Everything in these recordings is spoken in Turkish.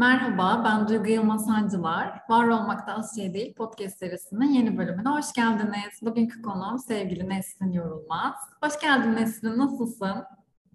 Merhaba, ben Duygu Yılmaz Hancılar. Var Olmakta Az Şey Değil podcast serisinin yeni bölümüne hoş geldiniz. Bugünkü konuğum sevgili Nesrin Yorulmaz. Hoş geldin Nesrin, nasılsın?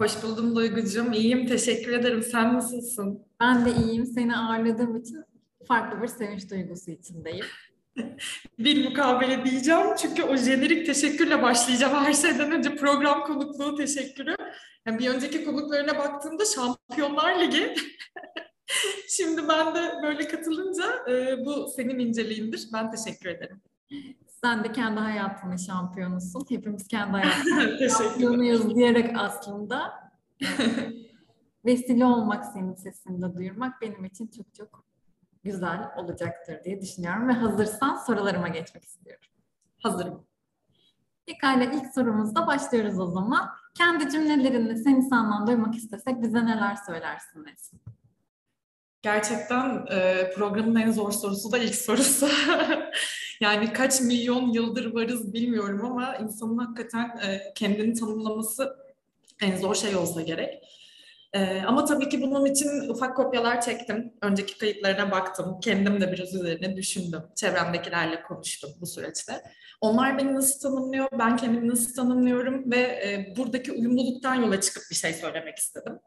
Hoş buldum Duygucuğum. İyiyim, teşekkür ederim. Sen nasılsın? Ben de iyiyim. Seni ağırladığım için farklı bir sevinç duygusu içindeyim. bir mukabele diyeceğim çünkü o jenerik teşekkürle başlayacağım her şeyden önce program konukluğu teşekkürü. Yani bir önceki konuklarına baktığımda Şampiyonlar Ligi Şimdi ben de böyle katılınca e, bu senin inceliğindir. Ben teşekkür ederim. Sen de kendi hayatının şampiyonusun. Hepimiz kendi hayatının şampiyonuyuz diyerek aslında vesile olmak senin sesinde duyurmak benim için çok çok güzel olacaktır diye düşünüyorum ve hazırsan sorularıma geçmek istiyorum. Hazırım. Pekala ilk sorumuzda başlıyoruz o zaman. Kendi cümlelerini sen insandan duymak istesek bize neler söylersin Nesin? Gerçekten e, programın en zor sorusu da ilk sorusu. yani kaç milyon yıldır varız bilmiyorum ama insanın hakikaten e, kendini tanımlaması en zor şey olsa gerek. E, ama tabii ki bunun için ufak kopyalar çektim. Önceki kayıtlarına baktım. Kendim de biraz üzerine düşündüm. Çevremdekilerle konuştum bu süreçte. Onlar beni nasıl tanımlıyor, ben kendimi nasıl tanımlıyorum ve e, buradaki uyumluluktan yola çıkıp bir şey söylemek istedim.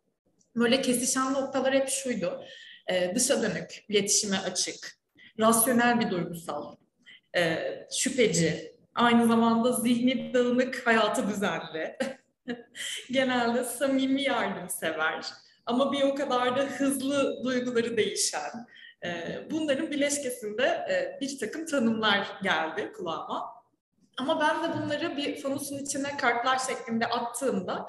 Böyle kesişen noktalar hep şuydu e, dışa dönük, iletişime açık, rasyonel bir duygusal, e, şüpheci, aynı zamanda zihni dağınık, hayatı düzenli, genelde samimi yardımsever ama bir o kadar da hızlı duyguları değişen, e, bunların bileşkesinde e, bir takım tanımlar geldi kulağıma. Ama ben de bunları bir fanusun içine kartlar şeklinde attığımda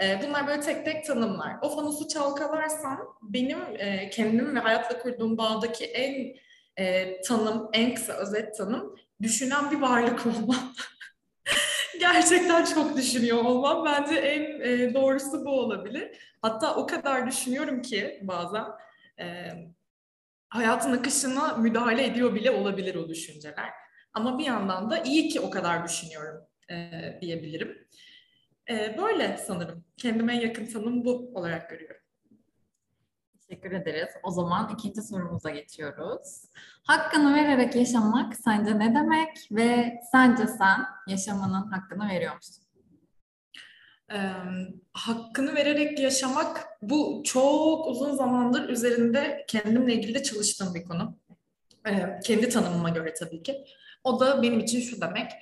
bunlar böyle tek tek tanımlar. O fanusu çalkalarsam benim e, kendim ve hayatla kurduğum bağdaki en e, tanım, en kısa özet tanım düşünen bir varlık olmam. Gerçekten çok düşünüyor olmam. Bence en e, doğrusu bu olabilir. Hatta o kadar düşünüyorum ki bazen hayatın akışına müdahale ediyor bile olabilir o düşünceler. Ama bir yandan da iyi ki o kadar düşünüyorum diyebilirim. E, böyle sanırım. Kendime yakın tanım bu olarak görüyorum. Teşekkür ederiz. O zaman ikinci sorumuza geçiyoruz. Hakkını vererek yaşamak sence ne demek ve sence sen yaşamanın hakkını veriyor musun? Ee, hakkını vererek yaşamak bu çok uzun zamandır üzerinde kendimle ilgili de çalıştığım bir konu. Ee, kendi tanımıma göre tabii ki. O da benim için şu demek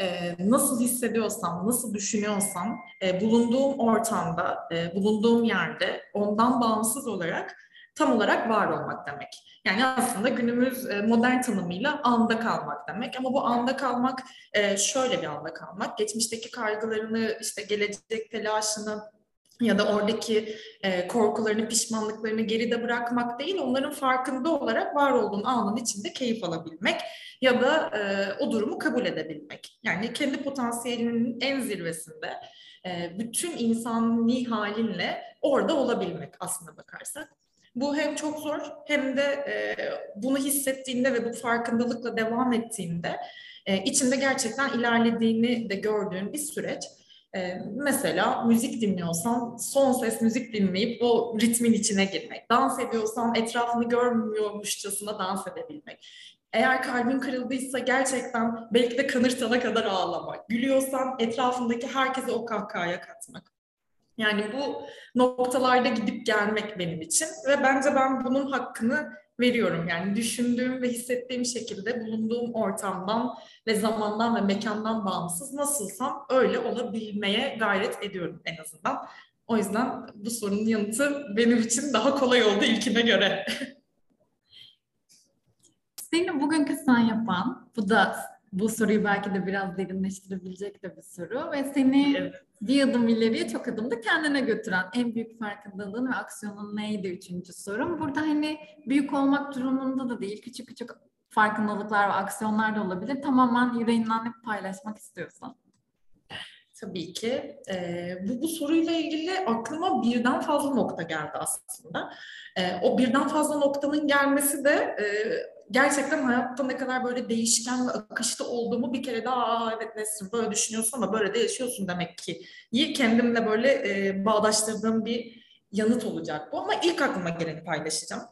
e, nasıl hissediyorsam, nasıl düşünüyorsam e, bulunduğum ortamda, e, bulunduğum yerde ondan bağımsız olarak tam olarak var olmak demek. Yani aslında günümüz e, modern tanımıyla anda kalmak demek. Ama bu anda kalmak e, şöyle bir anda kalmak. Geçmişteki kaygılarını, işte gelecek telaşını, ya da oradaki e, korkularını, pişmanlıklarını geride bırakmak değil, onların farkında olarak var olduğun anın içinde keyif alabilmek ya da e, o durumu kabul edebilmek. Yani kendi potansiyelinin en zirvesinde e, bütün insani halinle orada olabilmek aslında bakarsak. Bu hem çok zor hem de e, bunu hissettiğinde ve bu farkındalıkla devam ettiğinde e, içinde gerçekten ilerlediğini de gördüğün bir süreç. Ee, mesela müzik dinliyorsan son ses müzik dinleyip o ritmin içine girmek. Dans ediyorsan etrafını görmüyormuşçasına dans edebilmek. Eğer kalbin kırıldıysa gerçekten belki de kanırtana kadar ağlamak. Gülüyorsan etrafındaki herkese o kahkahaya katmak. Yani bu noktalarda gidip gelmek benim için ve bence ben bunun hakkını veriyorum. Yani düşündüğüm ve hissettiğim şekilde bulunduğum ortamdan ve zamandan ve mekandan bağımsız nasılsam öyle olabilmeye gayret ediyorum en azından. O yüzden bu sorunun yanıtı benim için daha kolay oldu ilkine göre. Seni bugünkü sen yapan, bu da bu soruyu belki de biraz derinleştirebilecek de bir soru ve seni evet. bir adım ileriye çok adım da kendine götüren en büyük farkındalığın ve aksiyonun neydi üçüncü sorum. Burada hani büyük olmak durumunda da değil, küçük küçük farkındalıklar ve aksiyonlar da olabilir. Tamamen yüreğinden hep paylaşmak istiyorsan. Tabii ki. E, bu, bu soruyla ilgili aklıma birden fazla nokta geldi aslında. E, o birden fazla noktanın gelmesi de e, gerçekten hayatta ne kadar böyle değişken ve akışta olduğumu bir kere daha Aa, evet Nesrin böyle düşünüyorsun ama böyle de yaşıyorsun demek ki. İyi kendimle böyle e, bağdaştırdığım bir yanıt olacak bu ama ilk aklıma geleni paylaşacağım.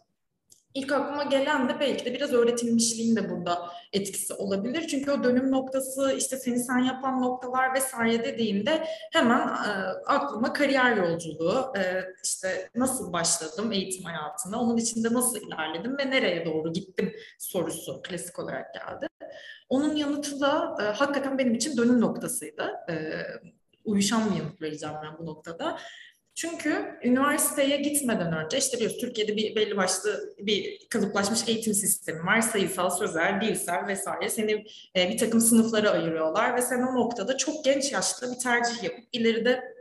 İlk aklıma gelen de belki de biraz öğretilmişliğin de burada etkisi olabilir. Çünkü o dönüm noktası işte seni sen yapan noktalar vesaire dediğinde hemen e, aklıma kariyer yolculuğu, e, işte nasıl başladım eğitim hayatına, onun içinde nasıl ilerledim ve nereye doğru gittim sorusu klasik olarak geldi. Onun yanıtı da e, hakikaten benim için dönüm noktasıydı. E, uyuşan bir yanıt vereceğim ben bu noktada. Çünkü üniversiteye gitmeden önce işte biliyoruz Türkiye'de bir belli başlı bir kalıplaşmış eğitim sistemi var. Sayısal, sözel, dilsel vesaire. Seni e, bir takım sınıflara ayırıyorlar ve sen o noktada çok genç yaşta bir tercih yapıp ileride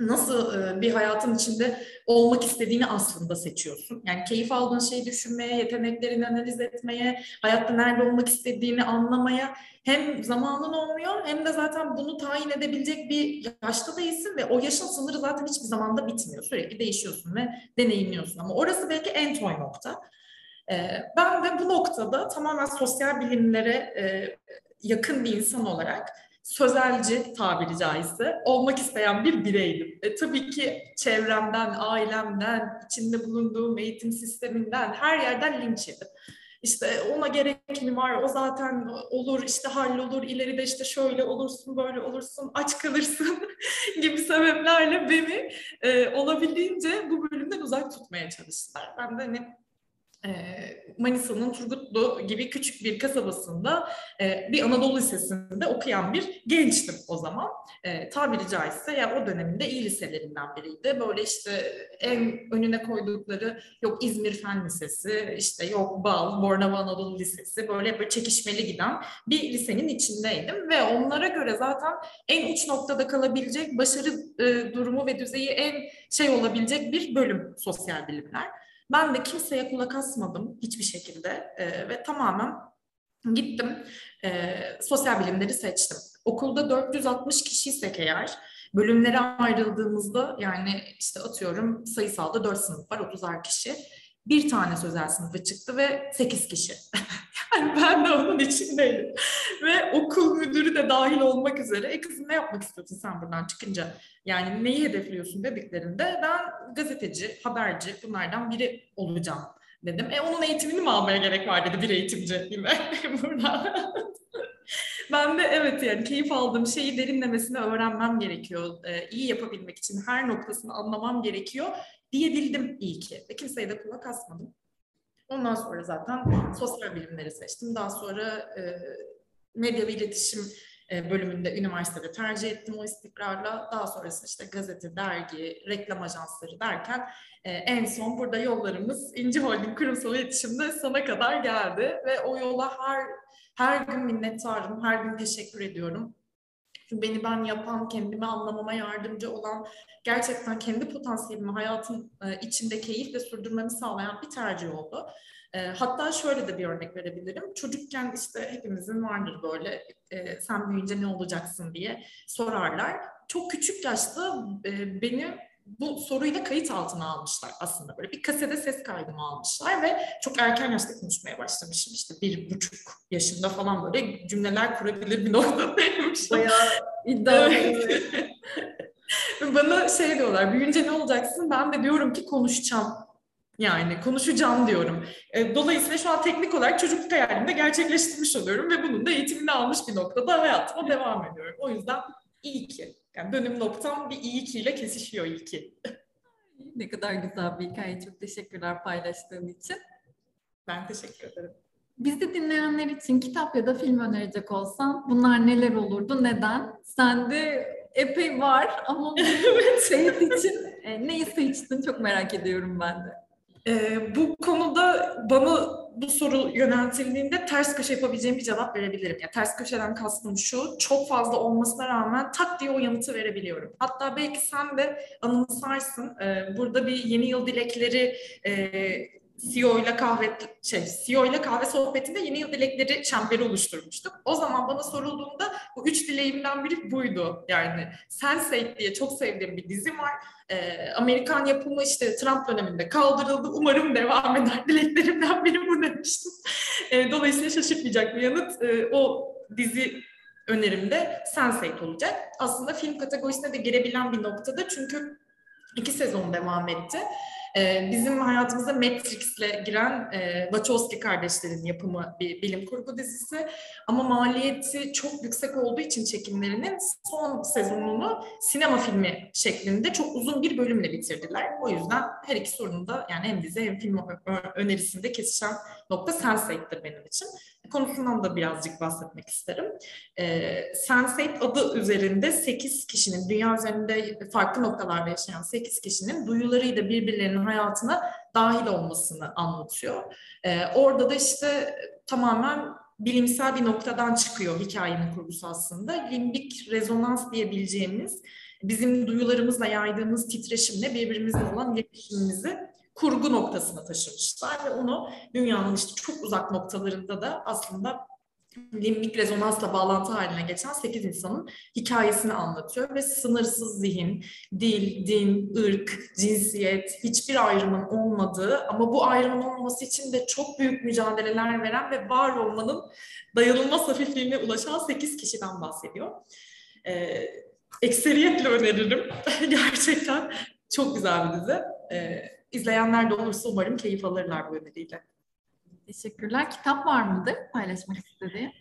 nasıl e, bir hayatın içinde olmak istediğini aslında seçiyorsun. Yani keyif aldığın şeyi düşünmeye, yeteneklerini analiz etmeye, hayatta nerede olmak istediğini anlamaya hem zamanın olmuyor hem de zaten bunu tayin edebilecek bir yaşta değilsin ve o yaşın sınırı zaten hiçbir zamanda bitmiyor. Sürekli değişiyorsun ve deneyimliyorsun ama orası belki en toy nokta. E, ben de bu noktada tamamen sosyal bilimlere e, yakın bir insan olarak sözelci tabiri caizse olmak isteyen bir bireydim. E, tabii ki çevremden, ailemden, içinde bulunduğum eğitim sisteminden her yerden linç yedim. İşte ona gerek mi var, o zaten olur, işte hallolur, ileride işte şöyle olursun, böyle olursun, aç kalırsın gibi sebeplerle beni e, olabildiğince bu bölümden uzak tutmaya çalıştılar. Ben de hani Manisa'nın Turgutlu gibi küçük bir kasabasında bir Anadolu Lisesi'nde okuyan bir gençtim o zaman. Tabiri caizse ya o döneminde iyi liselerinden biriydi. Böyle işte en önüne koydukları yok İzmir Fen Lisesi, işte yok Bal, Bornova Anadolu Lisesi böyle böyle çekişmeli giden bir lisenin içindeydim ve onlara göre zaten en uç noktada kalabilecek başarı durumu ve düzeyi en şey olabilecek bir bölüm sosyal bilimler. Ben de kimseye kulak asmadım hiçbir şekilde e, ve tamamen gittim e, sosyal bilimleri seçtim. Okulda 460 kişiysek eğer bölümlere ayrıldığımızda yani işte atıyorum sayısalda 4 sınıf var 30'ar kişi. Bir tane sözel sınıfı çıktı ve 8 kişi. yani ben de onun içindeydim. ve okul müdürü de dahil olmak üzere e kızım ne yapmak istiyorsun sen buradan çıkınca? Yani neyi hedefliyorsun dediklerinde ben gazeteci, haberci bunlardan biri olacağım dedim. E onun eğitimini mi almaya gerek var dedi bir eğitimci yine burada. ben de evet yani keyif aldığım şeyi derinlemesine öğrenmem gerekiyor. Ee, iyi yapabilmek için her noktasını anlamam gerekiyor diyebildim iyi ki. Ve kimseye de kulak asmadım. Ondan sonra zaten sosyal bilimleri seçtim. Daha sonra e, medya ve iletişim e, bölümünde üniversitede tercih ettim o istikrarla. Daha sonrasında işte gazete, dergi, reklam ajansları derken e, en son burada yollarımız İnci Holding kurumsal iletişimde sana kadar geldi ve o yola her her gün minnettarım, her gün teşekkür ediyorum. Çünkü beni ben yapan, kendimi anlamama yardımcı olan, gerçekten kendi potansiyelimi hayatın e, içinde keyifle sürdürmemi sağlayan bir tercih oldu. E, hatta şöyle de bir örnek verebilirim. Çocukken işte hepimizin vardır böyle e, sen büyüyünce ne olacaksın diye sorarlar. Çok küçük yaşta beni bu soruyla kayıt altına almışlar aslında böyle bir kasede ses kaydımı almışlar ve çok erken yaşta konuşmaya başlamışım işte bir buçuk yaşında falan böyle cümleler kurabilir bir noktadaymışım. Bayağı iddialı. Bana şey diyorlar büyüyünce ne olacaksın ben de diyorum ki konuşacağım yani konuşacağım diyorum. E, dolayısıyla şu an teknik olarak çocukluk hayalimde gerçekleştirmiş oluyorum ve bunun da eğitimini almış bir noktada hayatıma devam ediyorum. O yüzden iyi ki. Yani dönüm noktam bir iyi ki ile kesişiyor iyi ki. ne kadar güzel bir hikaye. Çok teşekkürler paylaştığın için. Ben teşekkür ederim. Bizi dinleyenler için kitap ya da film önerecek olsan bunlar neler olurdu, neden? Sende epey var ama bu evet. için e, neyi seçtin çok merak ediyorum ben de. Ee, bu konuda bana bu soru yöneltildiğinde ters köşe yapabileceğim bir cevap verebilirim. Yani ters köşeden kastım şu, çok fazla olmasına rağmen tak diye o yanıtı verebiliyorum. Hatta belki sen de anımsarsın. Ee, burada bir yeni yıl dilekleri e, CEO ile kahve şey CEO ile kahve sohbetinde yeni yıl dilekleri çemberi oluşturmuştuk. O zaman bana sorulduğunda bu üç dileğimden biri buydu. Yani Sense8 diye çok sevdiğim bir dizi var. Ee, Amerikan yapımı işte Trump döneminde kaldırıldı. Umarım devam eder. Dileklerimden biri bu demiştim. Ee, dolayısıyla şaşırtmayacak bir yanıt. Ee, o dizi önerimde Sense8 olacak. Aslında film kategorisine de girebilen bir noktada çünkü iki sezon devam etti. E, bizim hayatımıza Matrix'le giren e, Wachowski kardeşlerin yapımı bir bilim kurgu dizisi. Ama maliyeti çok yüksek olduğu için çekimlerinin son sezonunu sinema filmi şeklinde çok uzun bir bölümle bitirdiler. O yüzden her iki sorunda yani hem dizi hem film önerisinde kesişen nokta Sense8'tir benim için. Konusundan da birazcık bahsetmek isterim. E, Sense8 adı üzerinde 8 kişinin, dünya üzerinde farklı noktalarda yaşayan 8 kişinin duyularıyla birbirlerinin hayatına dahil olmasını anlatıyor. E, orada da işte tamamen bilimsel bir noktadan çıkıyor hikayenin kurgusu aslında. Limbik rezonans diyebileceğimiz bizim duyularımızla yaydığımız titreşimle birbirimizle olan iletişimimizi kurgu noktasına taşımışlar ve onu dünyanın işte çok uzak noktalarında da aslında limbik rezonansla bağlantı haline geçen 8 insanın hikayesini anlatıyor ve sınırsız zihin, dil, din, ırk, cinsiyet hiçbir ayrımın olmadığı ama bu ayrımın olmaması için de çok büyük mücadeleler veren ve var olmanın dayanılmaz hafifliğine ulaşan 8 kişiden bahsediyor. Ee, ekseriyetle öneririm. Gerçekten çok güzel bir dizi. Ee, İzleyenler de olursa umarım keyif alırlar bu öneriyle. Teşekkürler. Kitap var mıdır paylaşmak istediğin?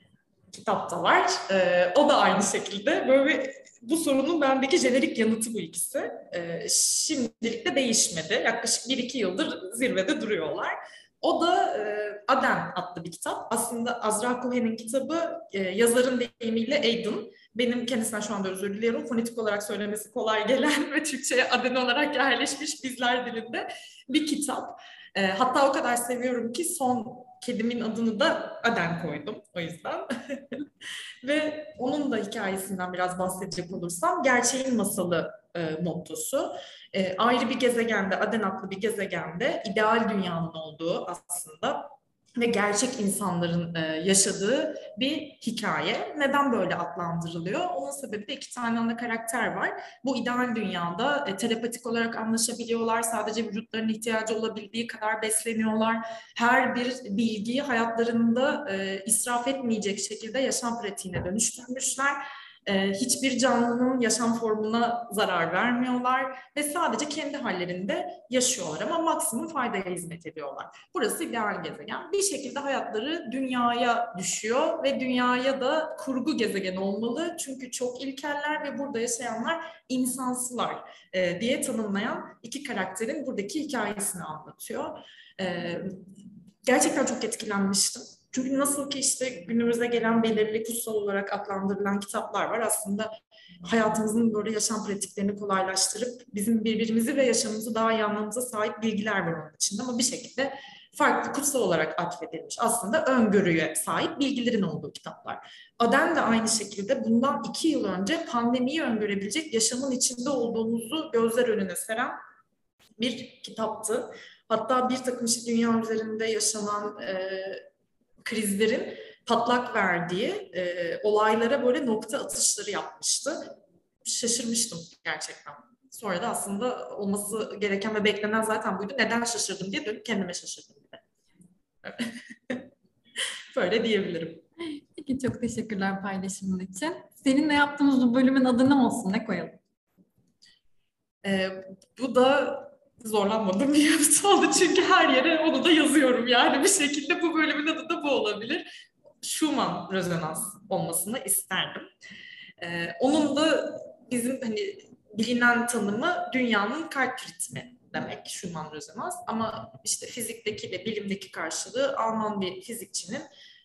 Kitap da var. Ee, o da aynı şekilde. Böyle bu sorunun bendeki jenerik yanıtı bu ikisi. Ee, şimdilik de değişmedi. Yaklaşık 1-2 yıldır zirvede duruyorlar. O da e, Aden adlı bir kitap. Aslında Azra Cohen'in kitabı e, yazarın deyimiyle Aiden benim kendisinden şu anda özür diliyorum. Fonetik olarak söylemesi kolay gelen ve Türkçe'ye adını olarak yerleşmiş bizler dilinde bir kitap. E, hatta o kadar seviyorum ki son kedimin adını da Aden koydum o yüzden. ve onun da hikayesinden biraz bahsedecek olursam gerçeğin masalı e, mottosu. E, ayrı bir gezegende, Aden adlı bir gezegende ideal dünyanın olduğu aslında ve gerçek insanların e, yaşadığı bir hikaye. Neden böyle adlandırılıyor? Onun sebebi de iki tane ana karakter var. Bu ideal dünyada e, telepatik olarak anlaşabiliyorlar. Sadece vücutlarının ihtiyacı olabildiği kadar besleniyorlar. Her bir bilgiyi hayatlarında e, israf etmeyecek şekilde yaşam pratiğine dönüştürmüşler e, hiçbir canlının yaşam formuna zarar vermiyorlar ve sadece kendi hallerinde yaşıyorlar ama maksimum faydaya hizmet ediyorlar. Burası ideal gezegen. Bir şekilde hayatları dünyaya düşüyor ve dünyaya da kurgu gezegen olmalı. Çünkü çok ilkeller ve burada yaşayanlar insansılar e, diye tanımlayan iki karakterin buradaki hikayesini anlatıyor. E, gerçekten çok etkilenmiştim çünkü nasıl ki işte günümüze gelen belirli kutsal olarak adlandırılan kitaplar var aslında hayatımızın böyle yaşam pratiklerini kolaylaştırıp bizim birbirimizi ve yaşamımızı daha iyi anlamamıza sahip bilgiler var onun içinde ama bir şekilde farklı kutsal olarak atfedilmiş. Aslında öngörüye sahip bilgilerin olduğu kitaplar. Aden de aynı şekilde bundan iki yıl önce pandemiyi öngörebilecek yaşamın içinde olduğumuzu gözler önüne seren bir kitaptı. Hatta bir takım işte dünya üzerinde yaşanan e, krizlerin patlak verdiği e, olaylara böyle nokta atışları yapmıştı. Şaşırmıştım gerçekten. Sonra da aslında olması gereken ve beklenen zaten buydu. Neden şaşırdım diye dönüp kendime şaşırdım bir de. Böyle diyebilirim. Peki çok teşekkürler paylaşımın için. Seninle yaptığımız bu bölümün adı ne olsun? Ne koyalım? Ee, bu da zorlanmadım bir yanıt oldu. Çünkü her yere onu da yazıyorum yani bir şekilde bu bölümün adı da bu olabilir. Schumann rezonans olmasını isterdim. Ee, onun da bizim hani bilinen tanımı dünyanın kalp ritmi demek Schumann rezonans ama işte fizikteki ve bilimdeki karşılığı Alman bir fizikçinin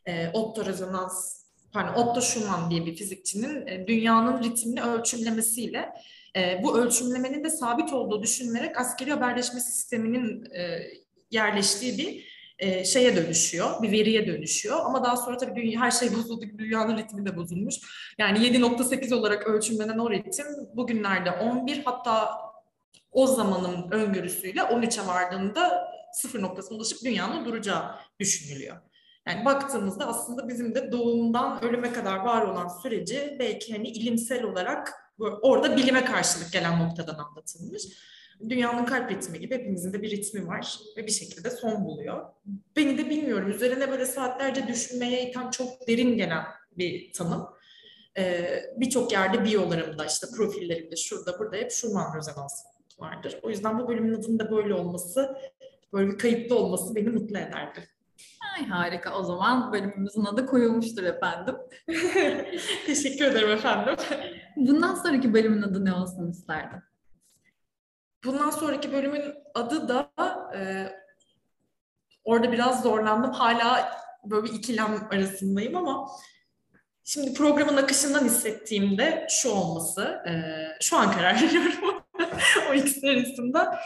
e, Otto rezonans pardon Otto Schumann diye bir fizikçinin e, dünyanın ritmini ölçümlemesiyle e, bu ölçümlemenin de sabit olduğu düşünülerek askeri haberleşme sisteminin e, yerleştiği bir e, şeye dönüşüyor, bir veriye dönüşüyor. Ama daha sonra tabii dünya, her şey bozuldu, dünyanın ritmi de bozulmuş. Yani 7.8 olarak ölçümlenen o ritim bugünlerde 11 hatta o zamanın öngörüsüyle 13'e vardığında sıfır noktasına ulaşıp dünyanın duracağı düşünülüyor. Yani baktığımızda aslında bizim de doğumdan ölüme kadar var olan süreci belki hani ilimsel olarak orada bilime karşılık gelen noktadan anlatılmış. Dünyanın kalp ritmi gibi hepimizin de bir ritmi var ve bir şekilde son buluyor. Beni de bilmiyorum üzerine böyle saatlerce düşünmeye iten çok derin gelen bir tanım. Ee, Birçok yerde biyolarımda işte profillerimde şurada burada hep Schumann rezonans vardır. O yüzden bu bölümün adının da böyle olması, böyle bir kayıtlı olması beni mutlu ederdi. Ay harika. O zaman bölümümüzün adı koyulmuştur efendim. Teşekkür ederim efendim. Bundan sonraki bölümün adı ne olsun isterdin? Bundan sonraki bölümün adı da e, orada biraz zorlandım. Hala böyle bir ikilem arasındayım ama şimdi programın akışından hissettiğimde şu olması, e, şu an karar veriyorum o ikisi arasında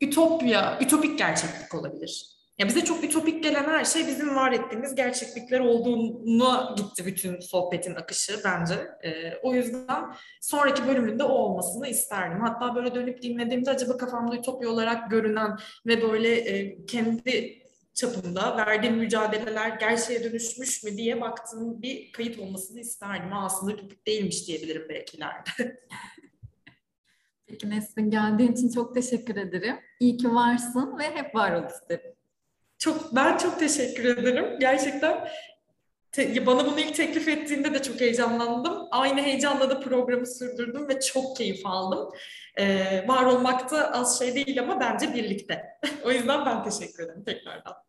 ütopya, ütopik gerçeklik olabilir. Ya bize çok ütopik gelen her şey bizim var ettiğimiz gerçeklikler olduğuna gitti bütün sohbetin akışı bence. Ee, o yüzden sonraki bölümünde o olmasını isterdim. Hatta böyle dönüp dinlediğimde acaba kafamda ütopya olarak görünen ve böyle e, kendi çapımda verdiğim mücadeleler gerçeğe dönüşmüş mü diye baktığım bir kayıt olmasını isterdim. Aslında ütopik değilmiş diyebilirim belki ileride. Peki Nesrin geldiğin için çok teşekkür ederim. İyi ki varsın ve hep var ol isterim. Çok ben çok teşekkür ederim. Gerçekten te, bana bunu ilk teklif ettiğinde de çok heyecanlandım. Aynı heyecanla da programı sürdürdüm ve çok keyif aldım. Ee, var olmak da az şey değil ama bence birlikte. o yüzden ben teşekkür ederim tekrardan.